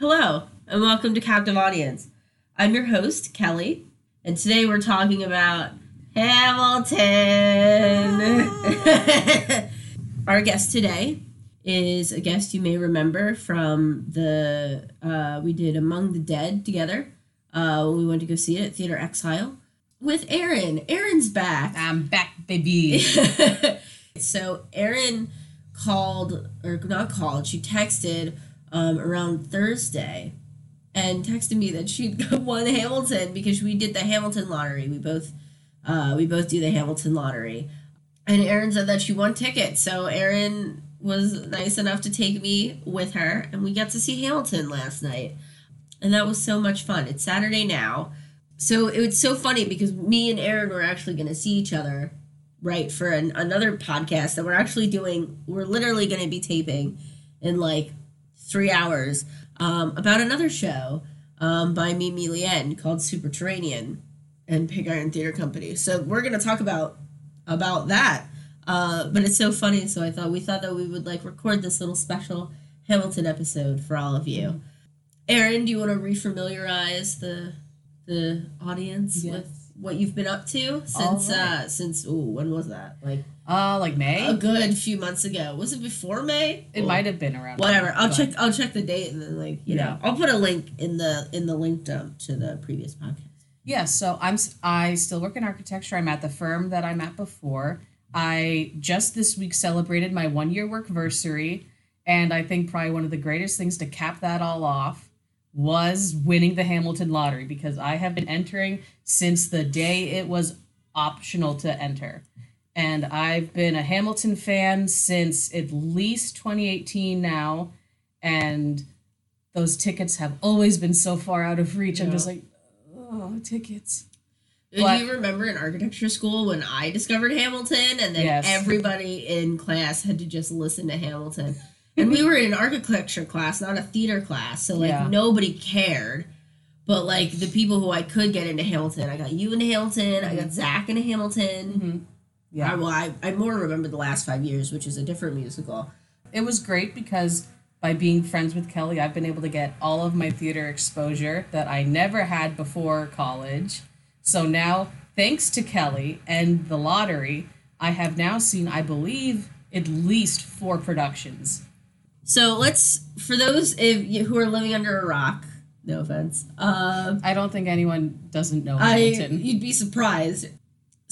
Hello, and welcome to Captive Audience. I'm your host, Kelly, and today we're talking about Hamilton. Our guest today is a guest you may remember from the uh, we did Among the Dead together uh, we went to go see it at Theater Exile with Aaron. Aaron's back. I'm back, baby. so Aaron called or not called, she texted um, around Thursday and texted me that she'd won Hamilton because we did the Hamilton lottery. We both uh, we both do the Hamilton lottery. And Erin said that she won tickets. So Erin was nice enough to take me with her and we got to see Hamilton last night. And that was so much fun. It's Saturday now. So it was so funny because me and Erin were actually going to see each other right for an, another podcast that we're actually doing we're literally going to be taping in like three hours um, about another show um, by mimi lien called superterranean and pig iron theater company so we're going to talk about about that uh, but it's so funny so i thought we thought that we would like record this little special hamilton episode for all of you aaron do you want to refamiliarize the the audience Yes. with what you've been up to since right. uh since ooh when was that like Uh, like May? a good few months ago was it before may it Or- might have been around. whatever i'll but- check i'll check the date and then like you know i'll put a link in the in the link dump to the previous podcast Yeah, so I'm I still work in architecture. I'm at the firm that I'm at before. I just this week celebrated my one year work anniversary, and I think probably one of the greatest things to cap that all off was winning the Hamilton lottery because I have been entering since the day it was optional to enter. And I've been a Hamilton fan since at least 2018 now. And those tickets have always been so far out of reach. I'm just like, oh, tickets. do But- you remember in architecture school when i discovered hamilton and then Yes. everybody in class had to just listen to hamilton and we were in an architecture class not a theater class so like Yeah. nobody cared but like the people who i could get into hamilton i got you into hamilton i got zach into hamilton Mm-hmm. Yeah. I, well, I, I more remember the last five years, which is a different musical. it was great because by being friends with Kelly, I've been able to get all of my theater exposure that I never had before college. So now, thanks to Kelly and the lottery, I have now seen, I believe, at least four productions. So let's, for those you, who are living under a rock, no offense, uh, I don't think anyone doesn't know I Hamilton. you'd be surprised.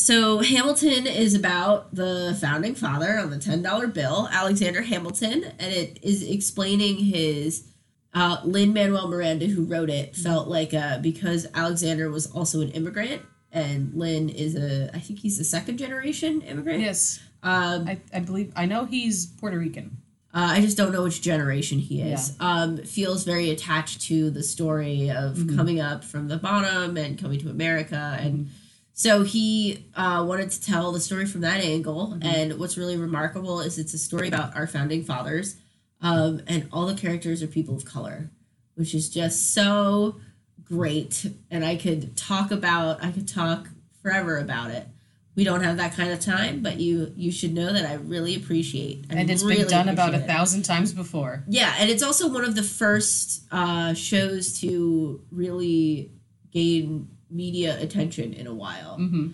So Hamilton is about the founding father on the ten dollar bill, Alexander Hamilton, and it is explaining his. Uh, Lin Manuel Miranda, who wrote it, felt like uh, because Alexander was also an immigrant, and Lin is a, I think he's a second generation immigrant. yes, Um, I, I believe, I know he's Puerto Rican. Uh, I just don't know which generation he is. Um, feels very attached to the story of Mm-hmm. coming up from the bottom and coming to America, and so he uh, wanted to tell the story from that angle. Mm-hmm. And what's really remarkable is it's a story about our founding fathers, um, and all the characters are people of color, which is just so great. And I could talk about, I could talk forever about it. We don't have that kind of time, but you you should know that I really appreciate. I And it's really been done about a appreciate it. thousand times before. Yeah, and it's also one of the first uh, shows to really gain media attention in a while. hmm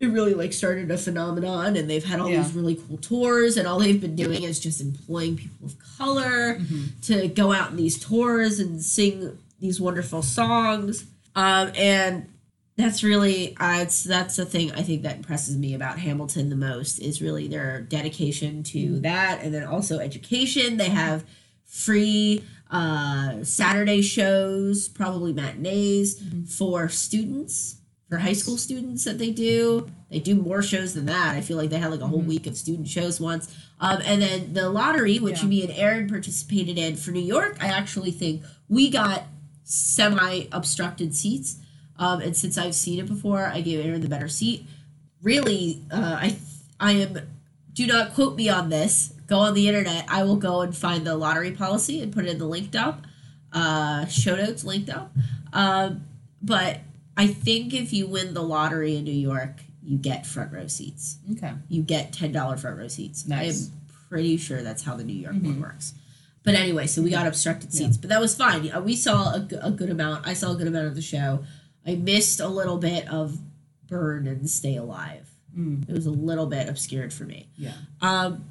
It really like started a phenomenon, and they've had all Yeah. these really cool tours, and all they've been doing is just employing people of color Mm-hmm. to go out in these tours and sing these wonderful songs. Um, and that's really uh, it's that's the thing I think that impresses me about Hamilton the most is really their dedication to that, and then also education. They have free uh, Saturday shows, probably matinees for students, for high school students that they do. They do more shows than that. I feel like they had like a whole week of student shows once. Um, and then the lottery, which Yeah. me and Aaron participated in for New York, I actually think we got semi obstructed seats. Um, and since I've seen it before, I gave Aaron the better seat. Really, uh, I I am. Do not quote me on this. Go on the internet. I will go and find the lottery policy and put it in the link dump. Uh, show notes link dump. Um, but I think if you win the lottery in New York, you get front row seats. Okay. You get ten dollar front row seats. Nice. I am pretty sure that's how the New York one works. But anyway, so we got obstructed seats, but that was fine. Uh, We saw a, a good amount. I saw a good amount of the show. I missed a little bit of Burn and Stay Alive. Mm. It was a little bit obscured for me. Yeah. Um,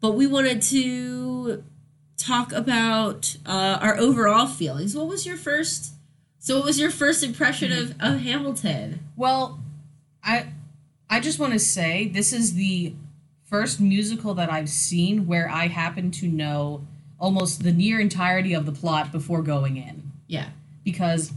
but we wanted to talk about uh, our overall feelings. What was your first? So, what was your first impression of, of Hamilton? Well, I I just want to say this is the first musical that I've seen where I happen to know almost the near entirety of the plot before going in. Yeah, Because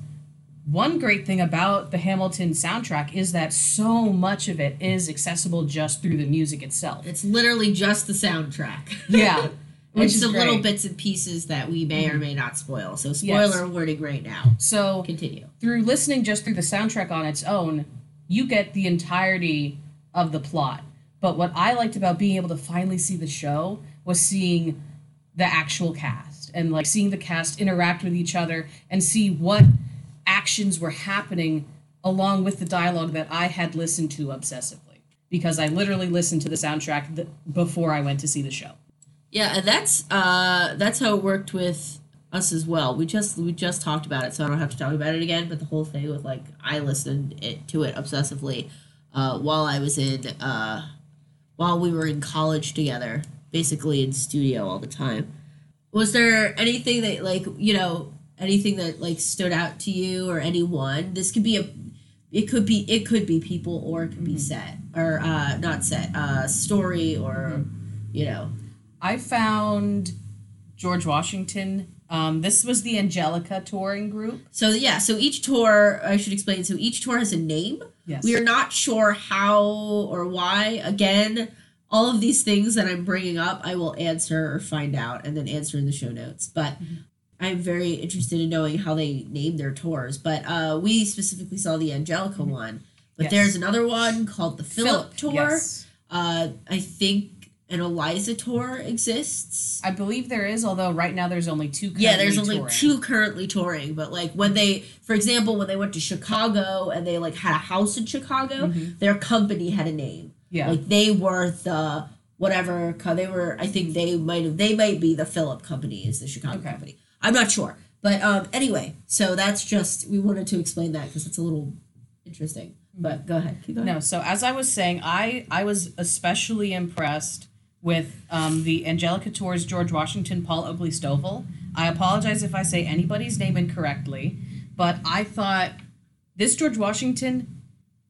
one great thing about the Hamilton soundtrack is that so much of it is accessible just through the music itself. it's literally just the soundtrack. Yeah. Which is some little bits and pieces that we may or mm-hmm. may not spoil. So, spoiler warning right now. So Continue. through listening just through the soundtrack on its own, you get the entirety of the plot. But what I liked about being able to finally see the show was seeing the actual cast and like seeing the cast interact with each other and see what actions were happening along with the dialogue that I had listened to obsessively because I literally listened to the soundtrack th- before I went to see the show. Yeah, that's uh that's how it worked with us as well. We just we just talked about it, so I don't have to talk about it again. But the whole thing with like I listened it, to it obsessively uh, while I was in uh, while we were in college together, basically in studio all the time. Was there anything that like you know anything that like stood out to you or anyone? This could be a it could be it could be people or it could be set or uh, not set uh, story or you know I found George Washington. Um, this was the Angelica touring group. So yeah, so each tour I should explain. So each tour has a name. Yes. We are not sure how or why. Again, all of these things that I'm bringing up, I will answer or find out and then answer in the show notes. But I'm very interested in knowing how they name their tours. But uh, we specifically saw the Angelica one. But Yes. there's another one called the Philip tour. Yes. Uh, I think an Eliza tour exists. I believe there is, although right now there's only two. Yeah, there's only touring. two currently touring, but like when they, for example, when they went to Chicago and they like had a house in Chicago, their company had a name. Mm-hmm. Yeah. Like they were the whatever. They were. I think they might have. They might be the Philip company is the Chicago Okay. company. I'm not sure, but um. Anyway, so that's just we wanted to explain that because it's a little interesting. But go ahead. Keep going. No, so as I was saying, I I was especially impressed with um, the Angelica Tours George Washington Paul Oakley Stovall. I apologize if I say anybody's name incorrectly, but I thought this George Washington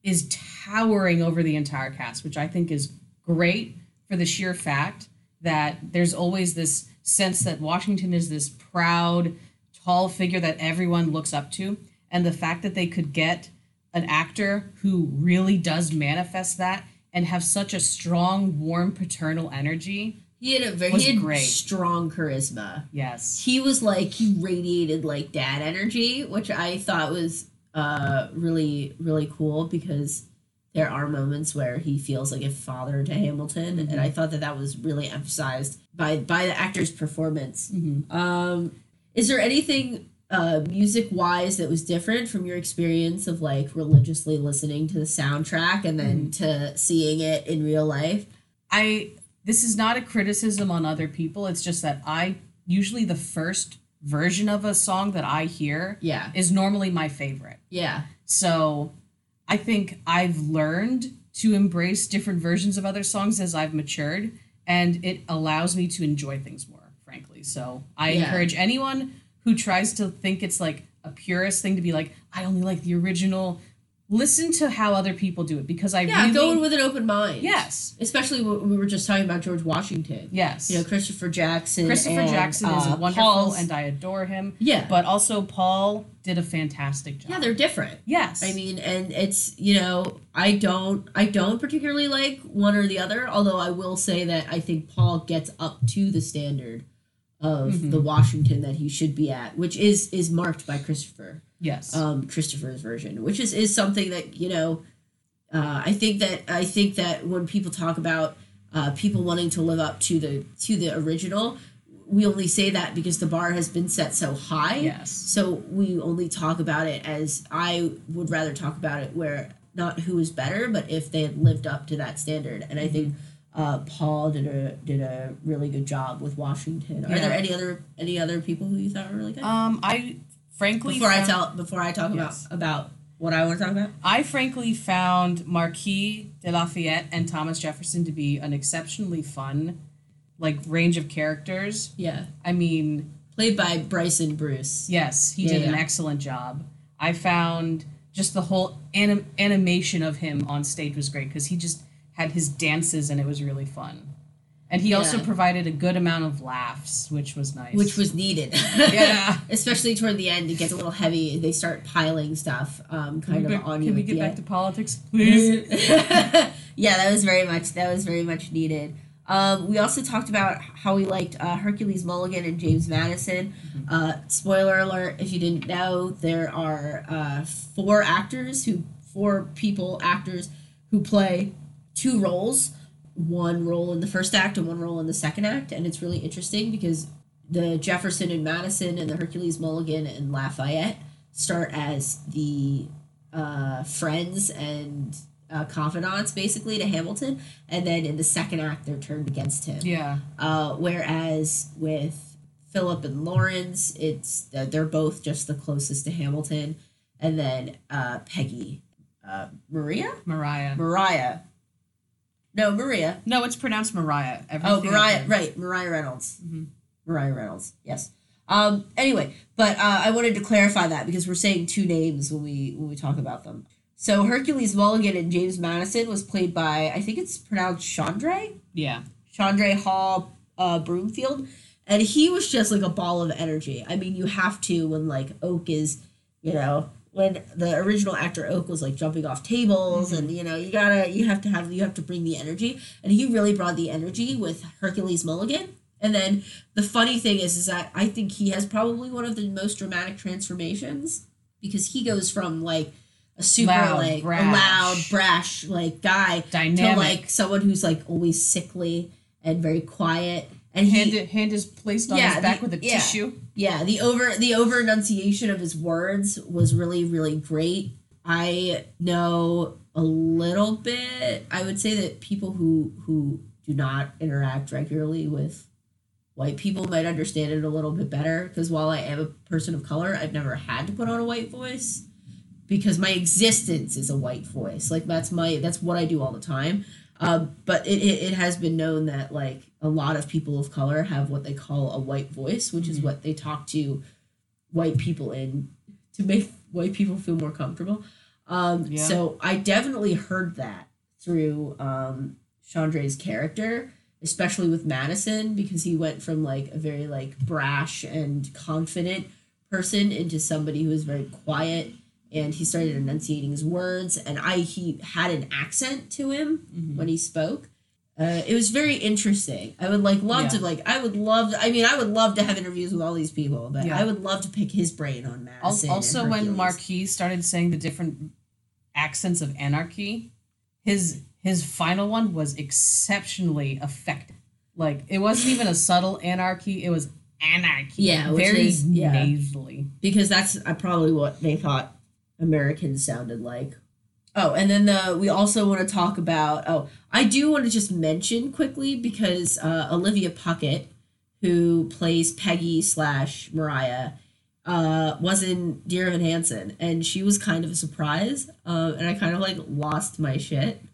is towering over the entire cast, which I think is great for the sheer fact that there's always this sense that Washington is this proud, tall figure that everyone looks up to. And the fact that they could get an actor who really does manifest that and have such a strong, warm paternal energy. he had a very he had great. strong charisma. Yes. he was like he radiated like dad energy which i thought was uh really really cool because there are moments where he feels like a father to hamilton and i thought that that was really emphasized by by the actor's performance Mhm. um is there anything uh music wise that was different from your experience of like religiously listening to the soundtrack and then to seeing it in real life I this is not a criticism on other people. It's just that I usually the first version of a song that I hear yeah is normally my favorite. yeah So I think I've learned to embrace different versions of other songs as I've matured, and it allows me to enjoy things more, frankly. So I Yeah. encourage anyone who tries to think it's like a purist thing to be like, I only like the original. Listen to how other people do it because I yeah really go in with an open mind yes, especially when we were just talking about George Washington. yes. You know, Christopher Jackson. Christopher and, Jackson is uh, wonderful, Paul's- and I adore him. yeah, But also, Paul did a fantastic job. yeah, they're different. yes. I mean, and it's you know, I don't, I don't particularly like one or the other. Although I will say that I think Paul gets up to the standard of Mhm. the Washington that he should be at, which is is marked by Christopher. Yes. um, Christopher's version, which is, is something that you know. Uh, I think that I think that when people talk about uh, people wanting to live up to the to the original, we only say that because the bar has been set so high. yes. So we only talk about it as I would rather talk about it where not who is better, but if they had lived up to that standard. And I think uh, Paul did a did a really good job with Washington. Are Yeah. there any other any other people who you thought were really good? Um, I frankly before I tell before I talk Yes. about about what I want to talk about. I frankly found Marquis de Lafayette and Thomas Jefferson to be an exceptionally fun, like range of characters. Yeah, I mean, played by Bryson Bruce. yes, he Yeah, did an excellent job. I found just the whole anim- animation of him on stage was great because he just had his dances and it was really fun. And he also provided a good amount of laughs, which was nice. Which was needed. Yeah. Especially toward the end, it gets a little heavy. They start piling stuff um, kind Can of on can you. Can we get back end. to politics, please? yeah, that was very much that was very much needed. Um, we also talked about how we liked uh, Hercules Mulligan and James Madison. Uh, spoiler alert: if you didn't know, there are uh, four actors who, four people actors who play two roles, one role in the first act and one role in the second act, and it's really interesting because the Jefferson and Madison and the Hercules Mulligan and Lafayette start as the uh, friends and uh, confidants basically to Hamilton, and then in the second act they're turned against him. yeah. Uh, whereas with Philip and Laurens, it's they're both just the closest to Hamilton, and then uh, Peggy, uh, Maria, Mariah. Mariah, no Maria. No, it's pronounced Mariah. Oh, Mariah, I've right, Mariah Reynolds. Mhm. Mariah Reynolds, yes. Um, anyway, but uh, I wanted to clarify that because we're saying two names when we when we talk about them. So Hercules Mulligan and James Madison was played by I think it's pronounced Chandra. Yeah. Chandra Hall uh, Broomfield, and he was just like a ball of energy. I mean, you have to when like Oak is, you know, when the original actor Oak was like jumping off tables, and mm-hmm. you know, you gotta, you have to have, you have to bring the energy, and he really brought the energy with Hercules Mulligan. And then the funny thing is, is that I think he has probably one of the most dramatic transformations because he goes from like a super Loud, like brash. a loud brash like guy Dynamic. to like someone who's like always sickly and very quiet and he hand, hand is placed on Yeah, his back the- with a yeah. tissue. yeah the over the over enunciation of his words was really really great i know a little bit i would say that people who who do not interact regularly with white people might understand it a little bit better because while i am a person of color i've never had to put on a white voice because my existence is a white voice like that's my that's what i do all the time um, but it, it, it has been known that like a lot of people of color have what they call a white voice which is Mhm. what they talk to white people in to make white people feel more comfortable um, Yeah. so i definitely heard that through um, chandra's character especially with madison because he went from like a very like brash and confident person into somebody who was very quiet and he started enunciating his words and i he had an accent to him Mhm. when he spoke uh, it was very interesting i would like love to like i would love i mean i would love to have interviews with all these people but Yeah. i would love to pick his brain on madison Also, when Marquis started saying the different accents of anarchy, his his final one was exceptionally effective. Like it wasn't even a subtle anarchy; it was anarchy. Yeah, very is- yeah. nasally. because that's uh, probably what they thought Americans sounded like. Oh, and then the we also want to talk about. Oh, I do want to just mention quickly because uh, Olivia Puckett, who plays Peggy slash Mariah, uh, was in Dear Evan Hansen, and she was kind of a surprise. Uh, and I kind of like lost my shit.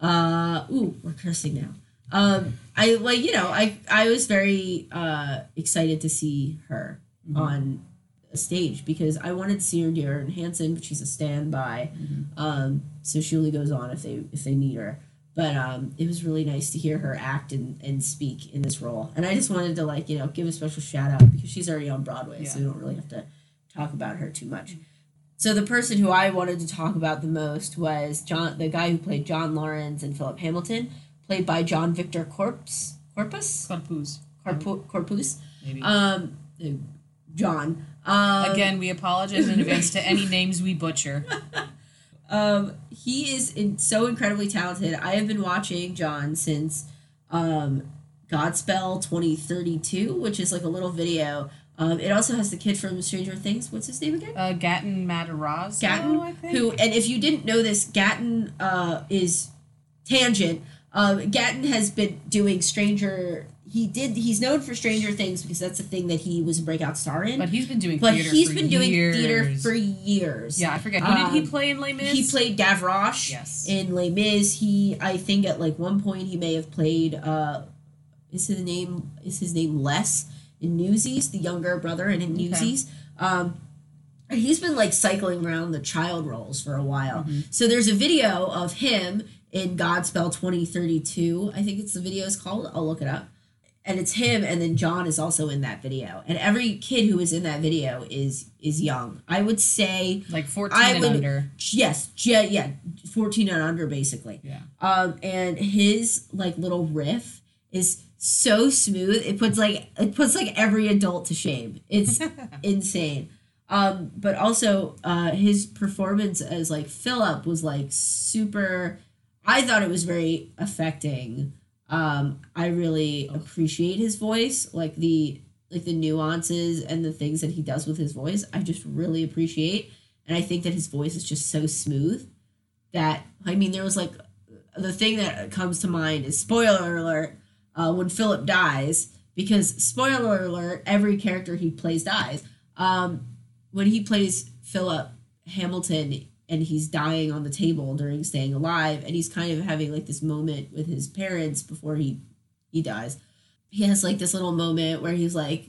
Uh, ooh, we're cursing now. Um, I like you know I I was very uh excited to see her Mhm. on a stage because I wanted to see Dear Evan Hansen, but she's a standby. Mhm. Um, so she only goes on if they if they need her. But um, it was really nice to hear her act and, and speak in this role. And I just wanted to like, you know, give a special shout out because she's already on Broadway, so we don't really have to talk about her too much. So the person who I wanted to talk about the most was John the guy who played John Laurens and Philip Hamilton, played by John Victor Corpuz Corpuz? Corpuz, Corpuz. maybe. Um John. Um, Again, we apologize in advance to any names we butcher. Um, he is in, so incredibly talented. I have been watching John since um, Godspell 2032, which is like a little video. Um, it also has the kid from Stranger Things. What's his name again? Uh, Gaten Matarazzo, Gaten, I think. Who, and if you didn't know this, Gaten uh, is Tangent, Um, Gaten has been doing Stranger. He did. He's known for Stranger Things because that's the thing that he was a breakout star in. But he's been doing But theater he's for been doing years. theater for years. Yeah, I forget. Who did he Um, play in Les Mis? He played Gavroche Yes. in Les Mis. He, I think, at like one point he may have played. Uh, is his name is his name Les in Newsies, the younger brother in Newsies. Um, and he's been like cycling around the child roles for a while. Mm-hmm. So there's a video of him in Godspell 2032. I think it's the video is called. I'll look it up. And it's him, and then John is also in that video. And every kid who is in that video is is young. I would say like 14 I and would- under. Yes, yeah, yeah, fourteen and under, basically. Yeah. Um, and his like little riff is so smooth. It puts like it puts like every adult to shame. It's insane. Um, but also uh, his performance as like Philip was like super. I thought it was very affecting. Um, I really appreciate his voice, like the like the nuances and the things that he does with his voice. I just really appreciate, and I think that his voice is just so smooth that I mean, there was like the thing that comes to mind is spoiler alert uh, when Philip dies because spoiler alert every character he plays dies. Um, when he plays Philip Hamilton and he's dying on the table during staying alive and he's kind of having like this moment with his parents before he he dies. He has like this little moment where he's like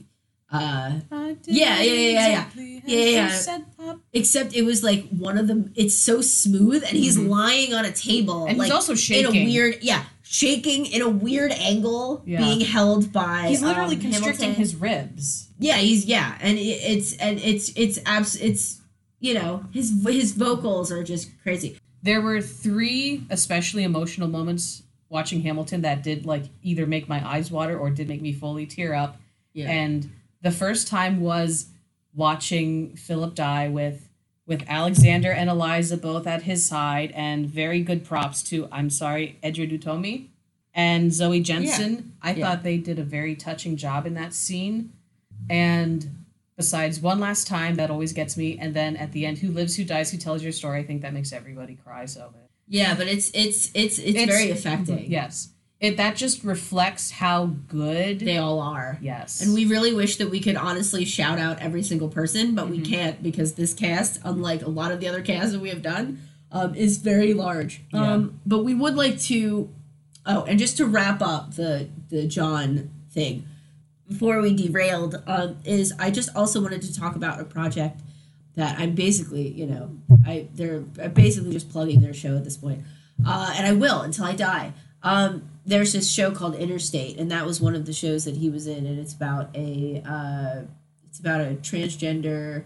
uh Yeah, yeah, yeah, yeah, yeah. Yeah, yeah, except it was like one of them it's so smooth and he's lying on a table Mm-hmm. And like he's also shaking in a weird yeah shaking in a weird angle Yeah. being held by He's literally um, constricting Hamilton. his ribs. yeah he's yeah and it, it's and it's it's abs it's you know his his vocals are just crazy There were three especially emotional moments watching Hamilton that did like either make my eyes water or did make me fully tear up. yeah And the first time was watching Philip die with with Alexander and Eliza both at his side, and very good props to I'm sorry, Edred Utomi and Zoe Jensen. yeah. I Yeah. thought they did a very touching job in that scene. And besides one last time, that always gets me. And then at the end, who lives, who dies, who tells your story? I think that makes everybody cry. So yeah but it's it's it's it's, It's- very affecting yes, it that just reflects how good. they all are yes, And we really wish that we could honestly shout out every single person, but we Mm-hmm. can't because this cast, unlike a lot of the other casts that we have done, um, is very large. Yeah. Um, but we would like to. Oh, and just to wrap up the the John thing before we derailed, um, is I just also wanted to talk about a project that I'm basically, you know, I they're I'm basically just plugging their show at this point, uh, and I will until I die. Um, there's this show called Interstate, and that was one of the shows that he was in, and it's about a uh, it's about a transgender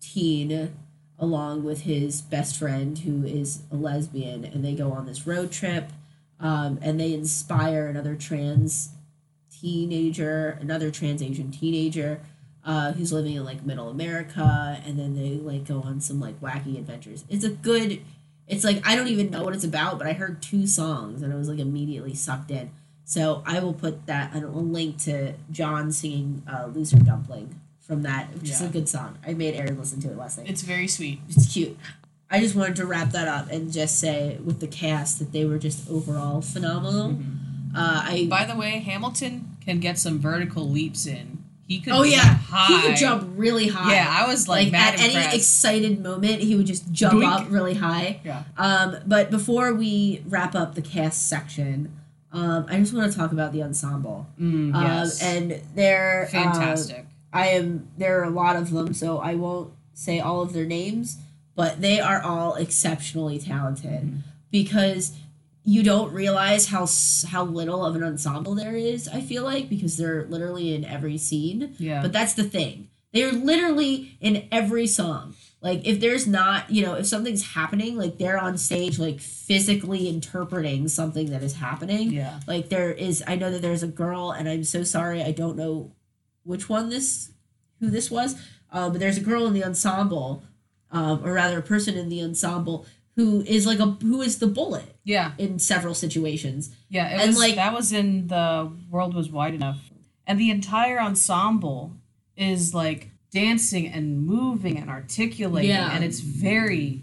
teen along with his best friend who is a lesbian, and they go on this road trip, um, and they inspire another trans teenager, another trans Asian teenager. Uh, who's living in like middle America, and then they like go on some like wacky adventures. It's a good it's like I don't even know what it's about, but I heard two songs and I was like immediately sucked in. So I will put that a link to John singing uh, "Loser Dumpling" from that, which is a good song. I made Aaron listen to it last night. it's very sweet. It's cute. I just wanted to wrap that up and just say with the cast that they were just overall phenomenal. Mm-hmm. Uh, I By the way, Hamilton can get some vertical leaps in. He could. oh yeah, high. he could jump really high. Yeah, I was like, like mad at any excited moment, he would just jump Doink. up really high. yeah. Um, but before we wrap up the cast section, um, I just want to talk about the ensemble. Mm, Um, yes. and they're uh, fantastic. I am there are a lot of them, so I won't say all of their names, but they are all exceptionally talented Mm-hmm. because you don't realize how how little of an ensemble there is. I feel like because they're literally in every scene. yeah. But that's the thing. They're literally in every song. Like if there's not, you know, if something's happening, like they're on stage like physically interpreting something that is happening. yeah. Like there is I know that there's a girl and I'm so sorry I don't know which one this who this was. Um, but there's a girl in the ensemble, um, or rather a person in the ensemble who is like a who is the bullet Yeah. in several situations. Yeah. It And, was like- that was in the world was wide enough, and the entire ensemble is like dancing and moving and articulating, Yeah. and it's very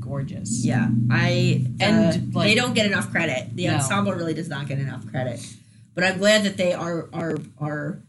gorgeous. Yeah, I And, and like- they don't get enough credit. The No. ensemble really does not get enough credit. But I'm glad that they are are are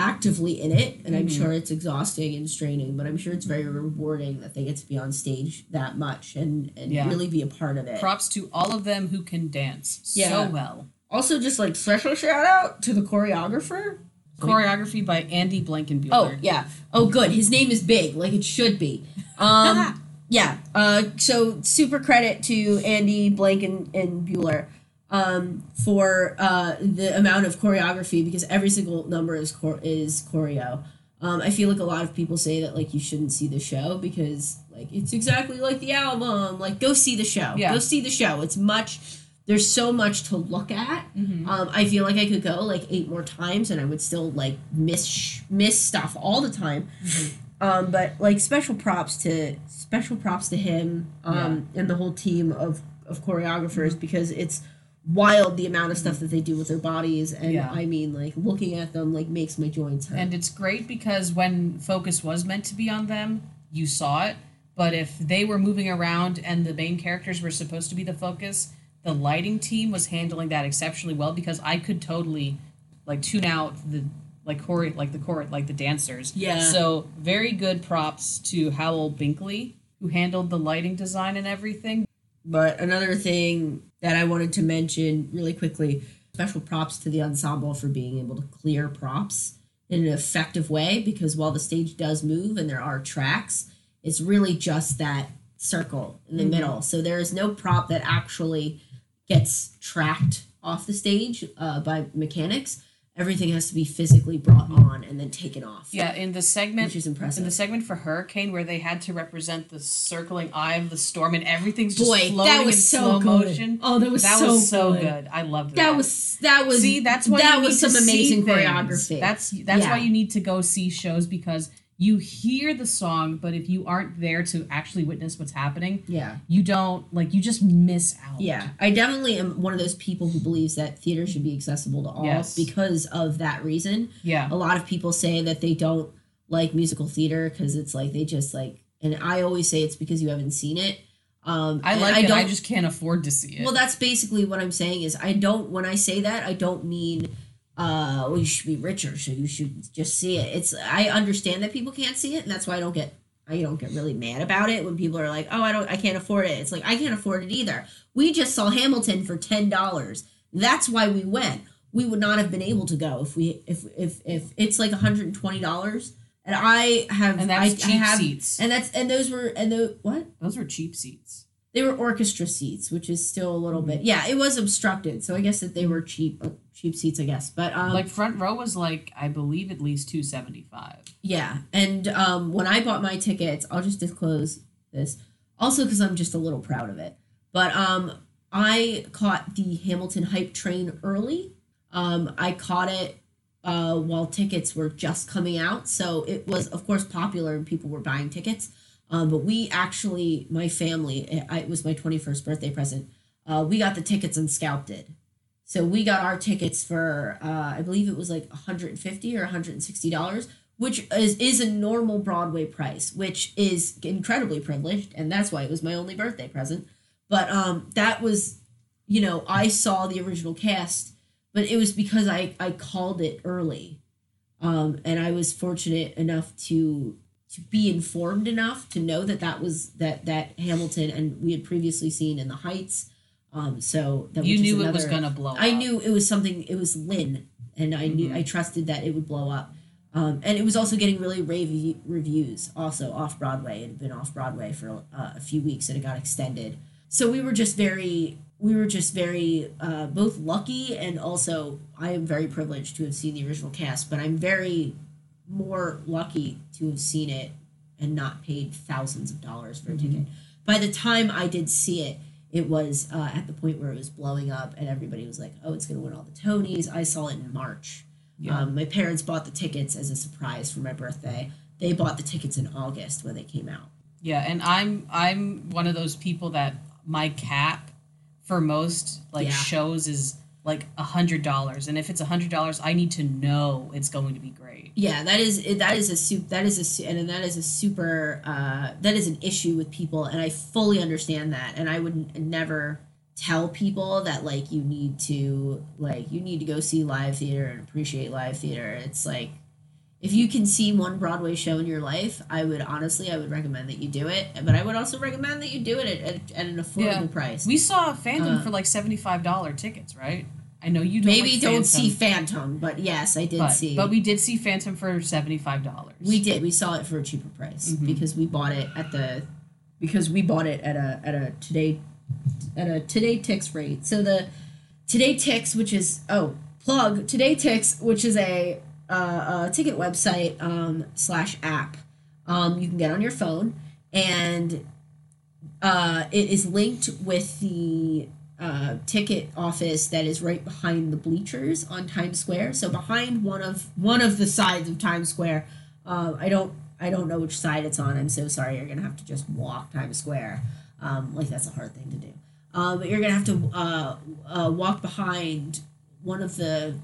actively in it, and I'm Mhm. sure it's exhausting and straining. But I'm sure it's very rewarding that they get to be on stage that much and and Yeah. really be a part of it. Props to all of them who can dance Yeah. so well. Also, just like special shout out to the choreographer. Choreography by Andy Blankenbuehler. Oh yeah. Oh good. His name is big, like it should be. Um yeah. Uh so super credit to Andy Blankenbuehler um for uh the amount of choreography because every single number is chor- is choreo. Um, I feel like a lot of people say that like you shouldn't see the show because like it's exactly like the album. Like go see the show. Yeah. Go see the show. It's much. There's so much to look at. Mhm. Um, I feel like I could go like eight more times and I would still like miss sh- miss stuff all the time. Um, but like special props to special props to him um, and the whole team of of choreographers because it's wild the amount of stuff that they do with their bodies and Yeah. I mean like looking at them like makes my joints hurt. And it's great because when focus was meant to be on them, you saw it. But if they were moving around and the main characters were supposed to be the focus, the lighting team was handling that exceptionally well because I could totally like tune out the like chore like the chore like the dancers. Yeah. So very good props to Howell Binkley who handled the lighting design and everything. But another thing that I wanted to mention really quickly special props to the ensemble for being able to clear props in an effective way because while the stage does move and there are tracks, it's really just that circle in the Mhm. middle. So there is no prop that actually gets tracked off the stage uh, by mechanics. Everything has to be physically brought on and then taken off. Yeah, in the segment Which is impressive. in the segment for Hurricane where they had to represent the circling eye of the storm and everything's just Boy, floating that was in so slow good. motion. Oh, that was that so was so good. good. I loved that. That was that was see that's why that you was need some amazing things. choreography. That's that's Yeah. why you need to go see shows because you hear the song, but if you aren't there to actually witness what's happening, yeah. you don't like you just miss out. Yeah, I definitely am one of those people who believes that theater should be accessible to all Yes. because of that reason. yeah, A lot of people say that they don't like musical theater because it's like they just like, and I always say it's because you haven't seen it. Um, I like I it. don't. I just can't afford to see it. well, that's basically what I'm saying. Is I don't. When I say that, I don't mean. Uh, well, you should be richer, so you should just see it. It's I understand that people can't see it, and that's why I don't get I don't get really mad about it when people are like, "Oh, I don't, I can't afford it." It's like I can't afford it either. We just saw Hamilton for ten dollars. That's why we went. We would not have been able to go if we if if if it's like one hundred and twenty dollars. And I have and I, that's I cheap have, seats. and that's and those were and the what Those were cheap seats. they were orchestra seats, which is still a little bit yeah. It was obstructed, so I guess that they were cheap cheap seats, I guess. But um, like front row was like I believe at least two seventy five. Yeah, and um, when I bought my tickets, I'll just disclose this, also because I'm just a little proud of it. But um, I caught the Hamilton hype train early. Um, I caught it uh, while tickets were just coming out, so it was of course popular and people were buying tickets. Um, but we actually, my family, it, I- it was my 21st birthday present. Uh, we got the tickets and scalped it. So we got our tickets for uh, I believe it was like 150 or 160 dollars, which is is a normal Broadway price, which is incredibly privileged, and that's why it was my only birthday present. But um, that was, you know, I saw the original cast, but it was because I I called it early, um, and I was fortunate enough to to be informed enough to know that that was that that Hamilton and we had previously seen in the Heights. Um, so that You knew it was gonna blow. Up. I up. knew it was something. It was Lin, and I knew Mhm. I trusted that it would blow up. Um, and it was also getting really rave reviews. Also off Broadway, it had been off Broadway for uh, a few weeks, and it got extended. So we were just very, we were just very uh, both lucky and also I am very privileged to have seen the original cast, but I'm very more lucky to have seen it and not paid thousands of dollars for a Mhm. ticket. By the time I did see it, it was uh, at the point where it was blowing up, and everybody was like, "Oh, it's gonna win all the Tonys." I saw it in March. Yeah. Um, my parents bought the tickets as a surprise for my birthday. They bought the tickets in August when they came out. Yeah, and I'm I'm one of those people that my cap for most like Yeah. shows is like a hundred dollars, and if it's a hundred dollars, I need to know it's going to be great. Yeah, that is that is a soup that is a and that is a super uh, that is an issue with people, and I fully understand that, and I would never tell people that like you need to like you need to go see live theater and appreciate live theater. It's like if you can see one Broadway show in your life, I would honestly I would recommend that you do it, but I would also recommend that you do it at, at, at an affordable Yeah. price. We saw Phantom Uh, for like seventy five dollar tickets, right? I know you don't Maybe like don't see Phantom, but yes, I did but, see. but we did see Phantom for seventy five dollars. We did. We saw it for a cheaper price Mhm. because we bought it at the because we bought it at a at a today at a TodayTix rate. So the TodayTix, which is oh plug TodayTix, which is a uh, a ticket website um, slash app. Um, you can get on your phone, and uh, it is linked with the uh, ticket office that is right behind the bleachers on Times Square. So behind one of one of the sides of Times Square. Uh, I don't I don't know which side it's on. I'm so sorry. You're gonna have to just walk Times Square. Um, like that's a hard thing to do. Um, but you're gonna have to uh, uh, walk behind one of the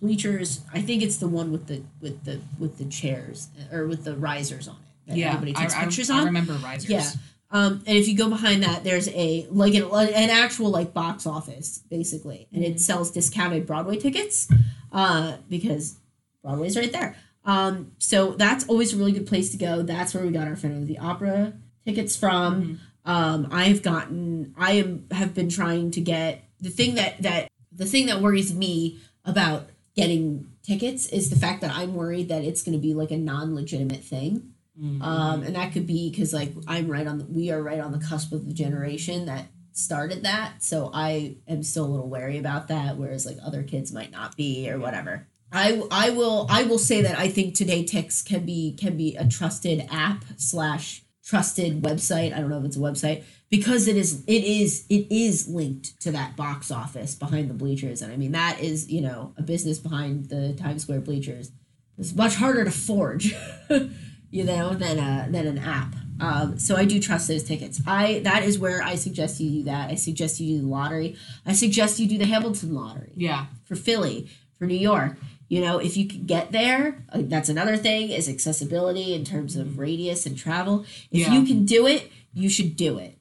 bleachers. I think it's the one with the with the with the chairs or with the risers on it. That yeah, everybody I, takes I, pictures I on. remember risers. Yeah. Um, and if you go behind that, there's a like an, an actual like box office basically, and it Mhm. sells discounted Broadway tickets, uh, because Broadway's right there. Um, so that's always a really good place to go. That's where we got our Phantom of the Opera tickets from. Mhm. Um, I've gotten, I am have been trying to get the thing that that the thing that worries me about getting tickets is the fact that I'm worried that it's going to be like a non-legitimate thing. Mhm. um, and that could be because like I'm right on the we are right on the cusp of the generation that started that. So I am still a little wary about that whereas like other kids might not be or whatever. I, I will I will say that I think TodayTix can be can be a trusted app slash trusted website. I don't know if it's a website because it is it is it is linked to that box office behind the bleachers. And I mean that is you know a business behind the Times Square bleachers. It's much harder to forge you know than a than an app. Um, so i do trust those tickets. I that is where i suggest you do that. I suggest you do the lottery. I suggest you do the hamilton lottery yeah. for philly for new york you know if you can get there uh, that's another thing is accessibility in terms of radius and travel if Yeah. you can do it you should do it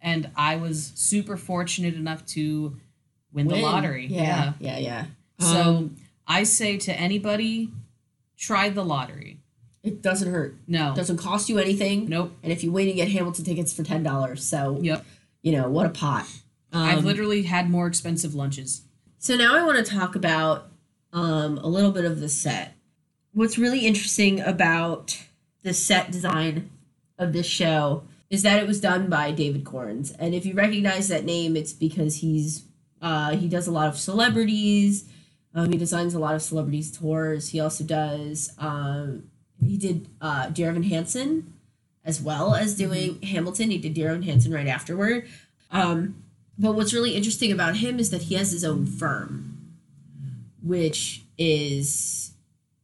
And I was super fortunate enough to win, the lottery. yeah yeah yeah, So Um, I say to anybody, try the lottery. it doesn't hurt No. it doesn't cost you anything Nope. and if you win you get hamilton tickets for $10 so Yep. you know what a pot I've Um, literally had more expensive lunches. So now I want to talk about um, a little bit of the set. What's really interesting about the set design of this show is that it was done by David Korins, and if you recognize that name, it's because he's uh, he does a lot of celebrities. Um, he designs a lot of celebrities tours. He also does. Um, he did uh, Dear Evan Hansen, as well as doing Hamilton. He did Dear Evan Hansen right afterward. Um, but what's really interesting about him is that he has his own firm, which is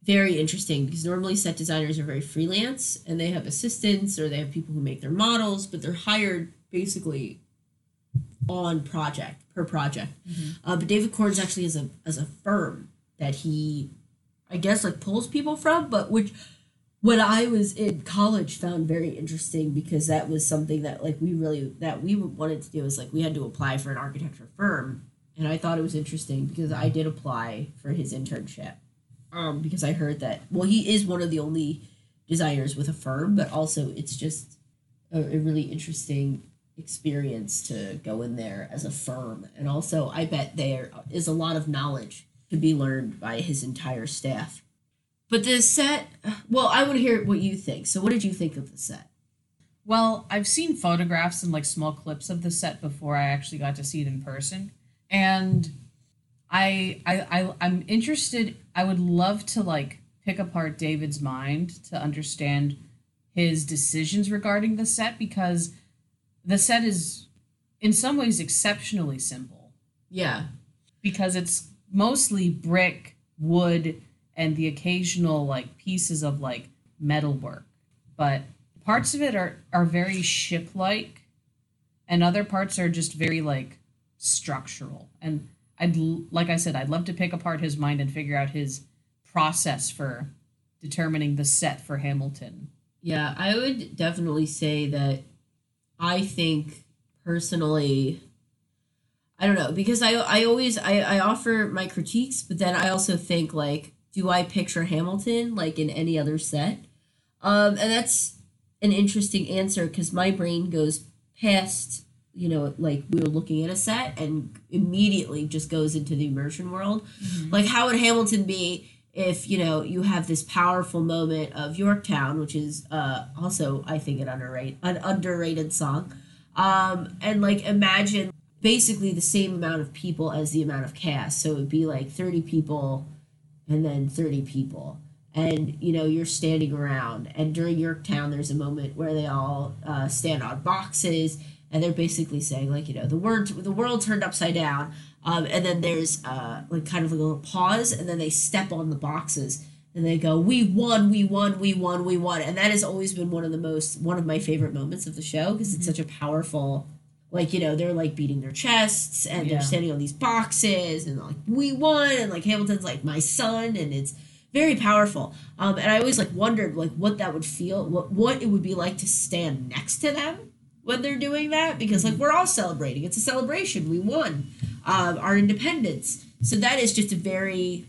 very interesting because normally set designers are very freelance and they have assistants or they have people who make their models, but they're hired basically on project per project. Uh, but David Korins actually has a as a firm that he, I guess, like pulls people from, but which when I was in college found very interesting because that was something that like we really that we wanted to do is like we had to apply for an architecture firm and I thought it was interesting because I did apply for his internship um because I heard that well he is one of the only designers with a firm but also it's just a, a really interesting experience to go in there as a firm and also I bet there is a lot of knowledge to be learned by his entire staff but the set, well, I want to hear what you think. So, what did you think of the set? Well, I've seen photographs and like small clips of the set before I actually got to see it in person. And I I, I I'm interested I would love to like pick apart David's mind to understand his decisions regarding the set because the set is in some ways exceptionally simple Yeah, because it's mostly brick, wood, and the occasional like pieces of like metal work. But parts of it are are very ship like and other parts are just very like structural. And I'd like I said, I'd love to pick apart his mind and figure out his process for determining the set for Hamilton. Yeah, I would definitely say that I think personally I don't know because I I always I, I offer my critiques, but then I also think like, do I picture Hamilton like in any other set? Um, and that's an interesting answer because my brain goes past you know like we were looking at a set and immediately just goes into the immersion world. Like how would Hamilton be if you know you have this powerful moment of Yorktown, which is uh, also I think an underrated an underrated song, um, and like imagine basically the same amount of people as the amount of cast, so it would be like thirty people, and then thirty people, and you know you're standing around, and during Yorktown there's a moment where they all uh, stand on boxes, and they're basically saying like you know the word the world turned upside down. Um, and then there's uh, like kind of a little pause, and then they step on the boxes and they go, "We won, we won, we won, we won," and that has always been one of the most one of my favorite moments of the show because it's such a powerful, like you know they're like beating their chests and Yeah. they're standing on these boxes and like we won and like Hamilton's like my son and it's very powerful. Um, and I always like wondered like what that would feel, what what it would be like to stand next to them when they're doing that because like we're all celebrating. It's a celebration. We won um, our independence. So that is just a very,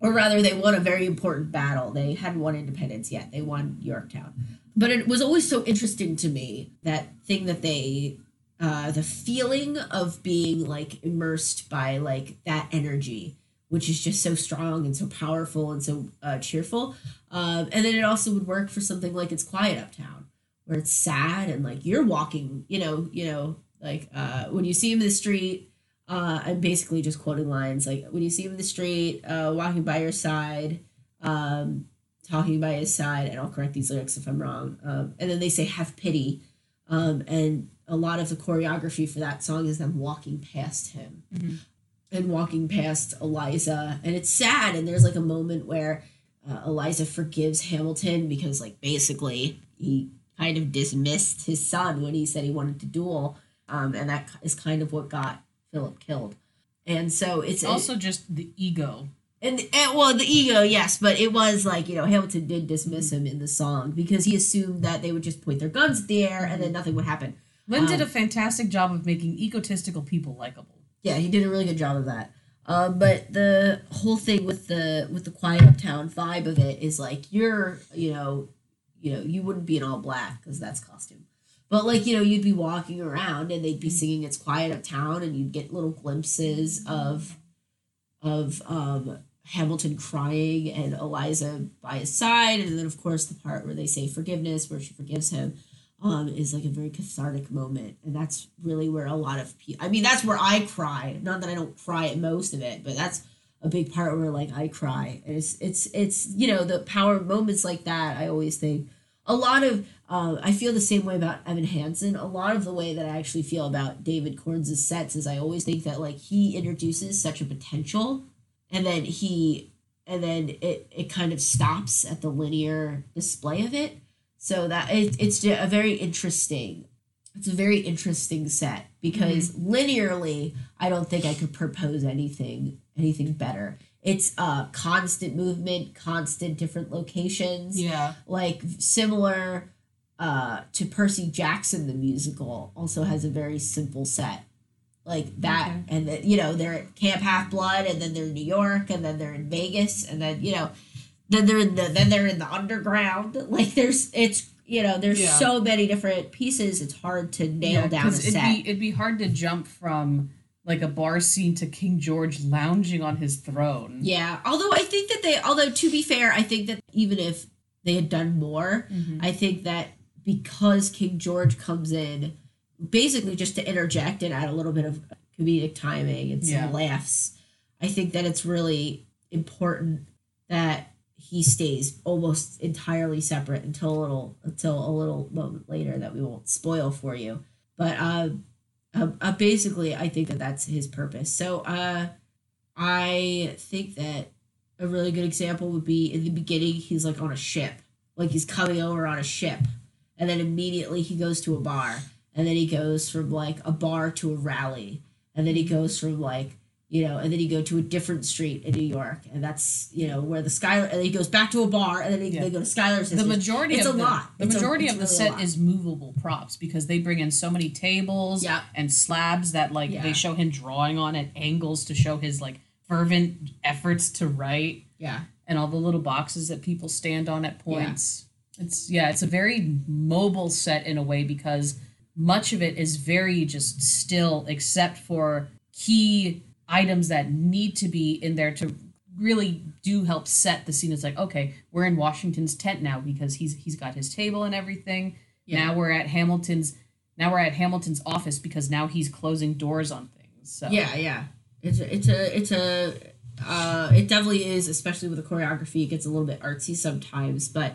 or rather, they won a very important battle. They hadn't won independence yet. They won Yorktown. But it was always so interesting to me that thing that they, uh, the feeling of being like immersed by like that energy, which is just so strong and so powerful and so uh, cheerful. Um, and then it also would work for something like It's Quiet Uptown, where it's sad and like you're walking, you know, you know, like uh, when you see him in the street uh, I'm basically just quoting lines like when you see him in the street, uh, walking by your side, um, talking by his side, and I'll correct these lyrics if I'm wrong. Um, and then they say "have pity," um, and a lot of the choreography for that song is them walking past him Mhm. and walking past Eliza, and it's sad. And there's like a moment where uh, Eliza forgives Hamilton because like basically he kind of dismissed his son when he said he wanted to duel, um, and that is kind of what got Philip killed. And so it's It's also just the ego. and, and well the ego yes but it was like you know hamilton did dismiss him in the song because he assumed that they would just point their guns at the air and then nothing would happen Lin did Um, a fantastic job of making egotistical people likable. yeah he did a really good job of that um, but the whole thing with the with the quiet uptown vibe of it is like you're you know you know you wouldn't be in all black because that's costume but like you know you'd be walking around and they'd be singing it's quiet uptown and you'd get little glimpses of of um hamilton crying and eliza by his side and then of course the part where they say forgiveness where she forgives him um, is like a very cathartic moment, and that's really where a lot of people. I mean, that's where I cry. Not that I don't cry at most of it, but that's a big part where like I cry. And it's it's it's you know the power moments like that. I always think a lot of. Uh, I feel the same way about Evan Hansen. A lot of the way that I actually feel about David Korins' sets is I always think that like he introduces such a potential, and then he and then it it kind of stops at the linear display of it so that it, it's a very interesting it's a very interesting set because linearly i don't think i could propose anything anything better it's uh constant movement constant different locations Yeah. like similar uh to percy jackson the musical also has a very simple set like that Okay. and then you know they're at camp half blood and then they're in new york and then they're in vegas and then you know then they're in the then they're in the underground like there's it's you know there's Yeah. so many different pieces it's hard to nail down a it'd set be it'd be hard to jump from like a bar scene to King George lounging on his throne. yeah although i think that they although to be fair i think that even if they had done more Mhm. I think that because King George comes in basically just to interject and add a little bit of comedic timing and some Yeah. laughs, I think that it's really important that he stays almost entirely separate until a little until a little moment later that we won't spoil for you. But uh, uh, uh basically, I think that that's his purpose. So uh, I think that a really good example would be in the beginning he's like on a ship like he's coming over on a ship and then immediately he goes to a bar and then he goes from like a bar to a rally and then he goes from like you know, and then you go to a different street in New York, and that's you know where the Schuyler, and then he goes back to a bar, and then he, Yeah. they go to Schuyler's. the majority It's of a the, lot. the It's majority it's of the really set is movable props because they bring in so many tables Yeah. and slabs that like Yeah. they show him drawing on at angles to show his like fervent efforts to write Yeah, and all the little boxes that people stand on at points. It's yeah, it's a very mobile set in a way because much of it is very just still except for key items that need to be in there to really do help set the scene. It's like, okay, we're in Washington's tent now because he's he's got his table and everything. Yeah. Now we're at Hamilton's now we're at Hamilton's office because now he's closing doors on things. So yeah, yeah. It's a, it's a it's a uh, it definitely is, especially with the choreography. It gets a little bit artsy sometimes, but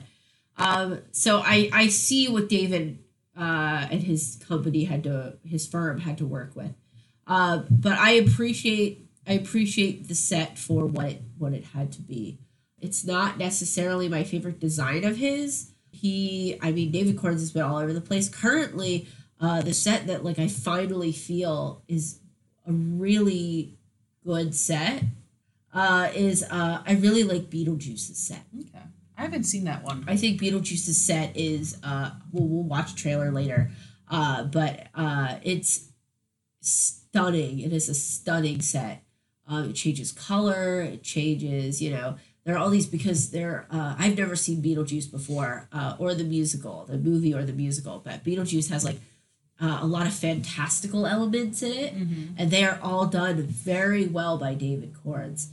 um, so I I see what David uh, and his company had to his firm had to work with, uh, but I appreciate I appreciate the set for what it what it had to be. It's not necessarily my favorite design of his. He, I mean, David Korins has been all over the place. Currently, uh, the set that like I finally feel is a really good set uh, is uh, I really like Beetlejuice's set. Okay. I haven't seen that one. I think Beetlejuice's set is uh, well, we'll watch trailer later, uh, but uh, it's stunning. It is a stunning set. Um, it changes color. It changes. You know, there are all these because there. Uh, I've never seen Beetlejuice before, uh, or the musical, the movie or the musical, but Beetlejuice has like uh, a lot of fantastical elements in it, and they are all done very well by David Korins.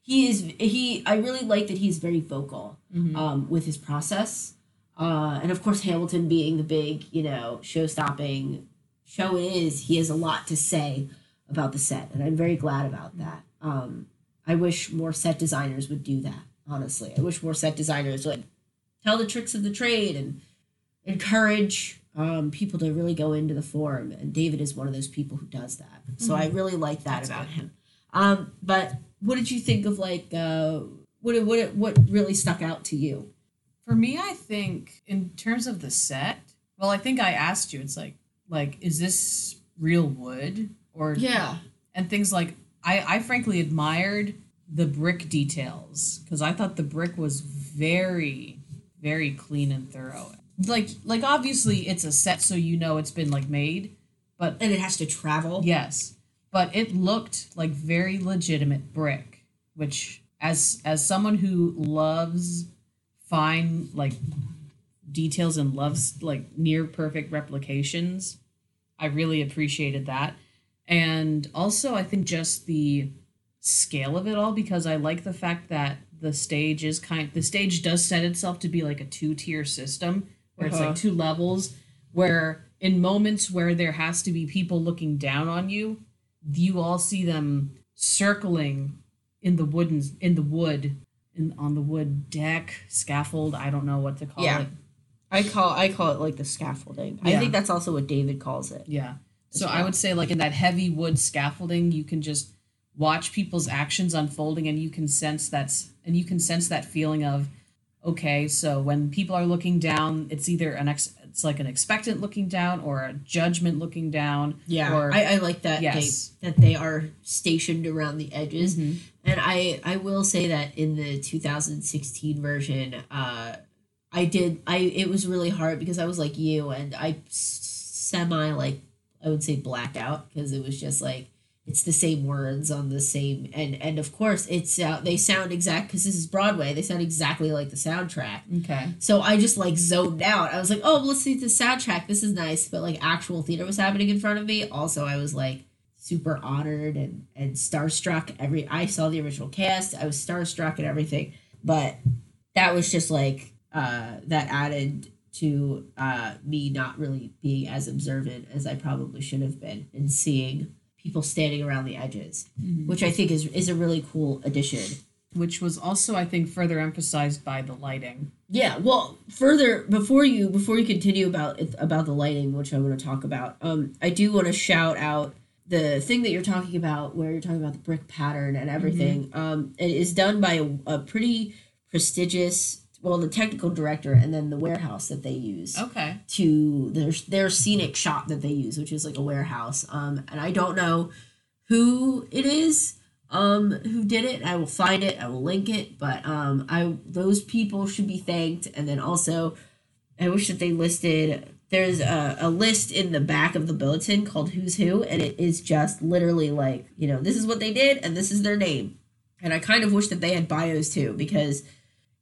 He is he. I really like that he's very vocal um, with his process, uh, and of course Hamilton being the big you know show stopping show is. He has a lot to say about the set, and I'm very glad about that. Um, I wish more set designers would do that. Honestly, I wish more set designers would tell the tricks of the trade and encourage um, people to really go into the form. And David is one of those people who does that. So I really like that That's about good. him. Um, but what did you think of like uh, what what what really stuck out to you? For me, I think in terms of the set, well, I think I asked you. It's like, like, is this real wood or Yeah, and things like I, I frankly admired the brick details because I thought the brick was very, very clean and thorough. Like, like obviously it's a set, so you know it's been like made, but and it has to travel. Yes, but it looked like very legitimate brick, which as as someone who loves fine like details and loves like near perfect replications, I really appreciated that. And also I think just the scale of it all because I like the fact that the stage is kind the stage does set itself to be like a two-tier system where it's Uh-huh. like two levels where in moments where there has to be people looking down on you you all see them circling in the wooden in the wood in on the wood deck scaffold i don't know what to call Yeah. it I call I call it like the scaffolding. I think that's also what David calls it. yeah so As i would say like in that heavy wood scaffolding you can just watch people's actions unfolding and you can sense that's and you can sense that feeling of okay so when people are looking down it's either an ex it's like an expectant looking down or a judgment looking down Yeah, or I, I like that Yes. they that they are stationed around the edges, Mhm. and I I will say that in the 2016 version, uh, I did I it was really hard because I was like you and I semi like I would say blackout because it was just like it's the same words on the same and and of course it's uh, they sound exact because this is Broadway they sound exactly like the soundtrack okay so I just like zoned out. I was like, oh, let's see the soundtrack. This is nice. But like actual theater was happening in front of me. Also, I was like super honored and, and starstruck. Every I saw the original cast. I was starstruck and everything. But that was just like uh, that added to uh, me not really being as observant as I probably should have been and seeing people standing around the edges, which I think is is a really cool addition. which was also i think further emphasized by the lighting Yeah, well, further before you before you continue about it, about the lighting, which I want to talk about, um, I do want to shout out the thing that you're talking about, where you're talking about the brick pattern and everything. Um, it is done by a, a pretty prestigious, well, the technical director, and then the warehouse that they use okay to their their scenic shop that they use, which is like a warehouse. Um, and I don't know who it is, um who did it. I will find it. I will link it. But um I those people should be thanked. And then also, I wish that they listed. There's a, a list in the back of the bulletin called Who's Who, and it is just literally like you know this is what they did and this is their name. And I kind of wish that they had bios too because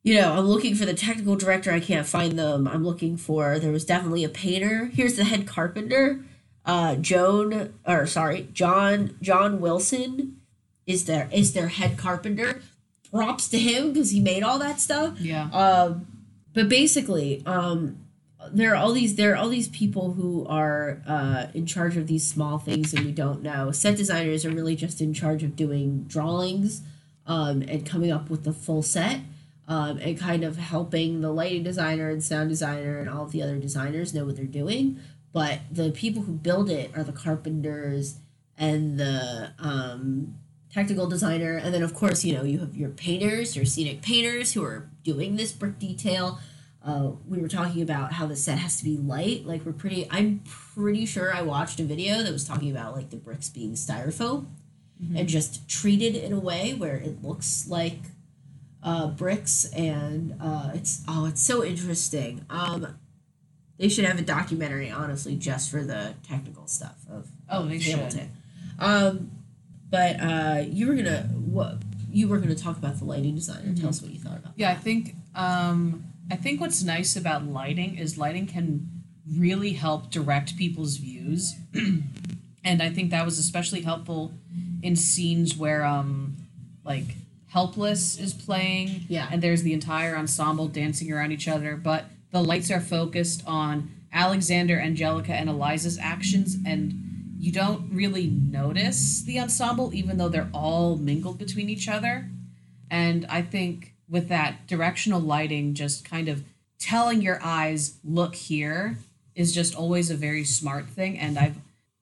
you know, I'm looking for the technical director. I can't find them. I'm looking for, there was definitely a painter. Here's the head carpenter. Uh, Joan, or sorry, John, John Wilson is their, is their head carpenter. Props to him because he made all that stuff. Yeah. Um, but basically, um, there are all these there are all these people who are uh, in charge of these small things and we don't know. Set designers are really just in charge of doing drawings um, and coming up with the full set um, and kind of helping the lighting designer and sound designer and all of the other designers know what they're doing. But the people who build it are the carpenters and the um, technical designer. And then, of course, you know, you have your painters, your scenic painters who are doing this brick detail. Uh, we were talking about how the set has to be light. Like, we're pretty, I'm pretty sure I watched a video that was talking about like the bricks being styrofoam mm-hmm. and just treated in a way where it looks like uh, bricks, and uh, it's oh, it's so interesting. Um, they should have a documentary, honestly, just for the technical stuff of oh, they Hamilton. Should. Um, but uh, you were gonna what you were gonna talk about the lighting designer. Mm-hmm. Tell us what you thought about. Yeah, that. I think um, I think what's nice about lighting is lighting can really help direct people's views, and I think that was especially helpful in scenes where um, like Helpless is playing. Yeah. And there's the entire ensemble dancing around each other, but the lights are focused on Alexander, Angelica, and Eliza's actions, and you don't really notice the ensemble, even though they're all mingled between each other. And I think with that directional lighting, just kind of telling your eyes, look here, is just always a very smart thing. And I've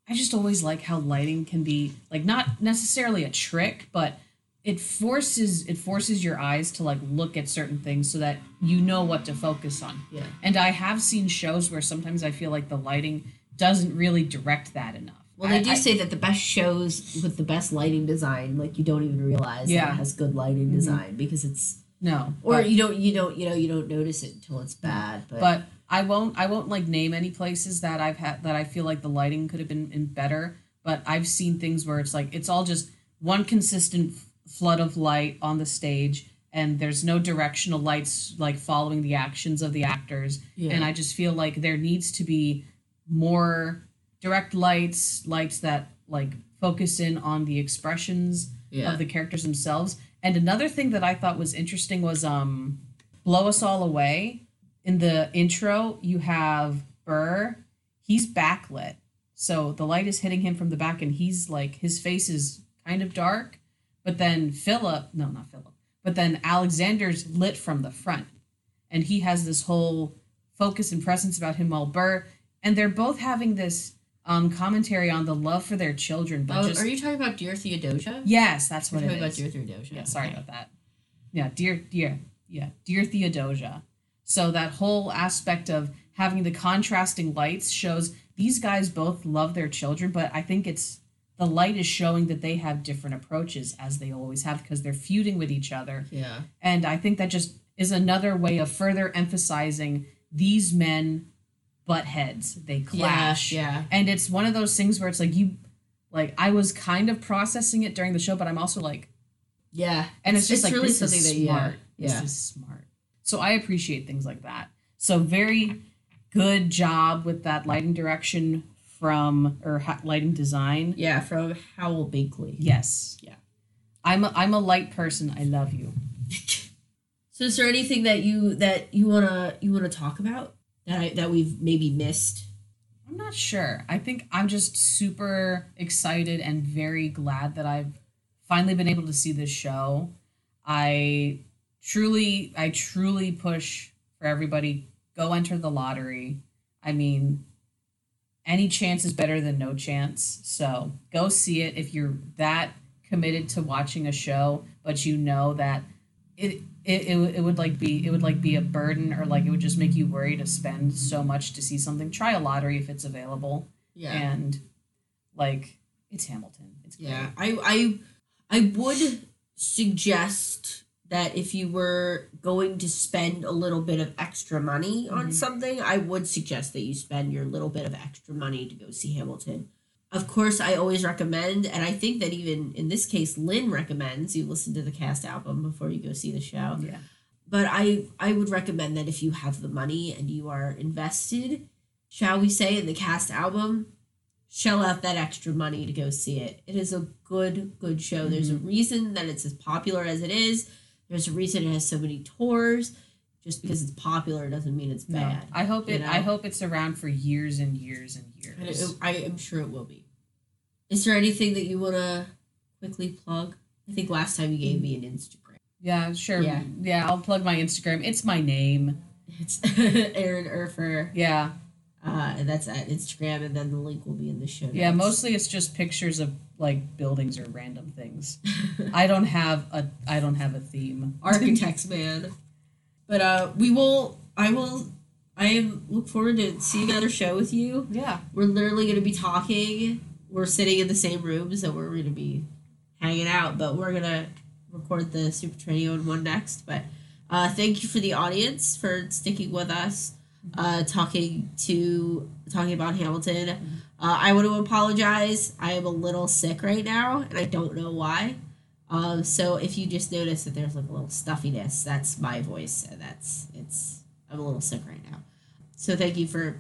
I just always like how lighting can be like not necessarily a trick, but it forces it forces your eyes to like look at certain things so that you know what to focus on. Yeah. And I have seen shows where sometimes I feel like the lighting doesn't really direct that enough. Well, they do I, say that the best shows with the best lighting design, like you don't even realize yeah. that it has good lighting mm-hmm. design because it's no, or but, you don't you don't you know you don't notice it until it's bad. But, but I won't I won't like name any places that I've had that I feel like the lighting could have been in better. But I've seen things where it's like it's all just one consistent flood of light on the stage and there's no directional lights like following the actions of the actors. Yeah. and i just feel like there needs to be more direct lights lights that like focus in on the expressions yeah. of the characters themselves. And another thing that i thought was interesting was um blow us all away. In the intro you have burr. He's backlit. So the light is hitting him from the back and he's like his face is kind of dark but then Philip, no, not Philip, but then Alexander's lit from the front. And he has this whole focus and presence about him while Burr, and they're both having this um, commentary on the love for their children. But oh, just, are you talking about Dear Theodosia? Yes, that's what You're it talking is. about Dear Theodosia. Yeah, sorry okay. about that. Yeah, Dear, Dear, yeah, Dear Theodosia. So that whole aspect of having the contrasting lights shows these guys both love their children, but I think it's the light is showing that they have different approaches as they always have because they're feuding with each other. Yeah. And I think that just is another way of further emphasizing these men butt heads. They clash. Yeah, yeah. And it's one of those things where it's like you like I was kind of processing it during the show, but I'm also like Yeah. And it's, it's just it's like really this something is that smart. yeah. This is smart. So I appreciate things like that. So very good job with that lighting direction from or ha- lighting design. Yeah, from Howell Binkley. Yes. Yeah. I'm a, I'm a light person. I love you. so is there anything that you that you wanna you wanna talk about that I, that we've maybe missed? I'm not sure. I think I'm just super excited and very glad that I've finally been able to see this show. I truly I truly push for everybody go enter the lottery. I mean, any chance is better than no chance. So go see it if you're that committed to watching a show, but you know that it it, it, it would like be it would like be a burden or like it would just make you worry to spend so much to see something. Try a lottery if it's available. Yeah. And like it's Hamilton. It's great. yeah. I I I would suggest that if you were going to spend a little bit of extra money on Mhm. something, I would suggest that you spend your little bit of extra money to go see Hamilton. Of course, I always recommend, and I think that even in this case, Lin recommends you listen to the cast album before you go see the show. Yeah. But I, I would recommend that if you have the money and you are invested, shall we say, in the cast album, shell out that extra money to go see it. It is a good, good show. There's a reason that it's as popular as it is. There's a reason it has so many tours. Just because it's popular doesn't mean it's No. bad. I hope it. I hope it's around for years and years and And years. it- I am sure it will be. Is there anything that you want to quickly plug? I think last time you gave me an Instagram. yeah, sure. Yeah. Yeah. I'll plug my Instagram. It's my name. It's Aaron Urfer, Yeah. uh, and that's at Instagram, and then the link will be in the show. Notes. Yeah. Mostly it's just pictures of like buildings or random things. I don't have a. I don't have a theme. architects man but uh we will i will i look forward to seeing another show with you Yeah. we're literally going to be talking we're sitting in the same room so we're going to be hanging out but we're going to record the super Tranio one next but uh thank you for the audience for sticking with us uh talking to talking about hamilton uh, i want to apologize i am a little sick right now and i don't know why um, so if you just notice that there's like a little stuffiness, that's my voice, and that's it's. I'm a little sick right now, so thank you for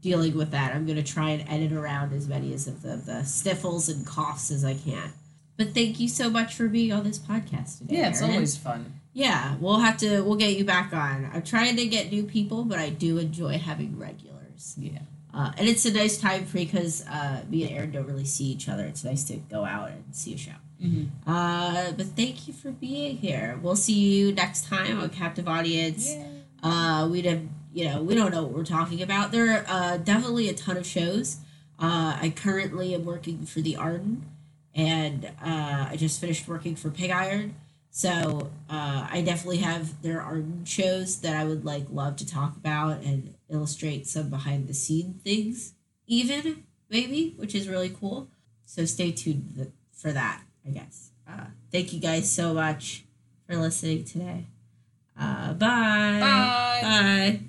dealing with that. I'm gonna try and edit around as many as of the, the sniffles and coughs as I can. But thank you so much for being on this podcast today. Yeah. It's Erin. always fun. Yeah, we'll have to. We'll get you back on. I'm trying to get new people, but I do enjoy having regulars. Yeah. Uh, and it's a nice time for because uh, me and Aaron don't really see each other. It's nice to go out and see a show. Mm-hmm. Uh, but thank you for being here. We'll see you next time on Captive Audience. Uh, we have you know we don't know what we're talking about. There are uh, definitely a ton of shows. Uh, I currently am working for the Arden, and uh, I just finished working for Pig Iron. So uh, I definitely have there are shows that I would like love to talk about and illustrate some behind the scene things, even maybe, which is really cool. So stay tuned for that. I guess. Uh, thank you guys so much for listening today. Uh, bye. Bye. Bye.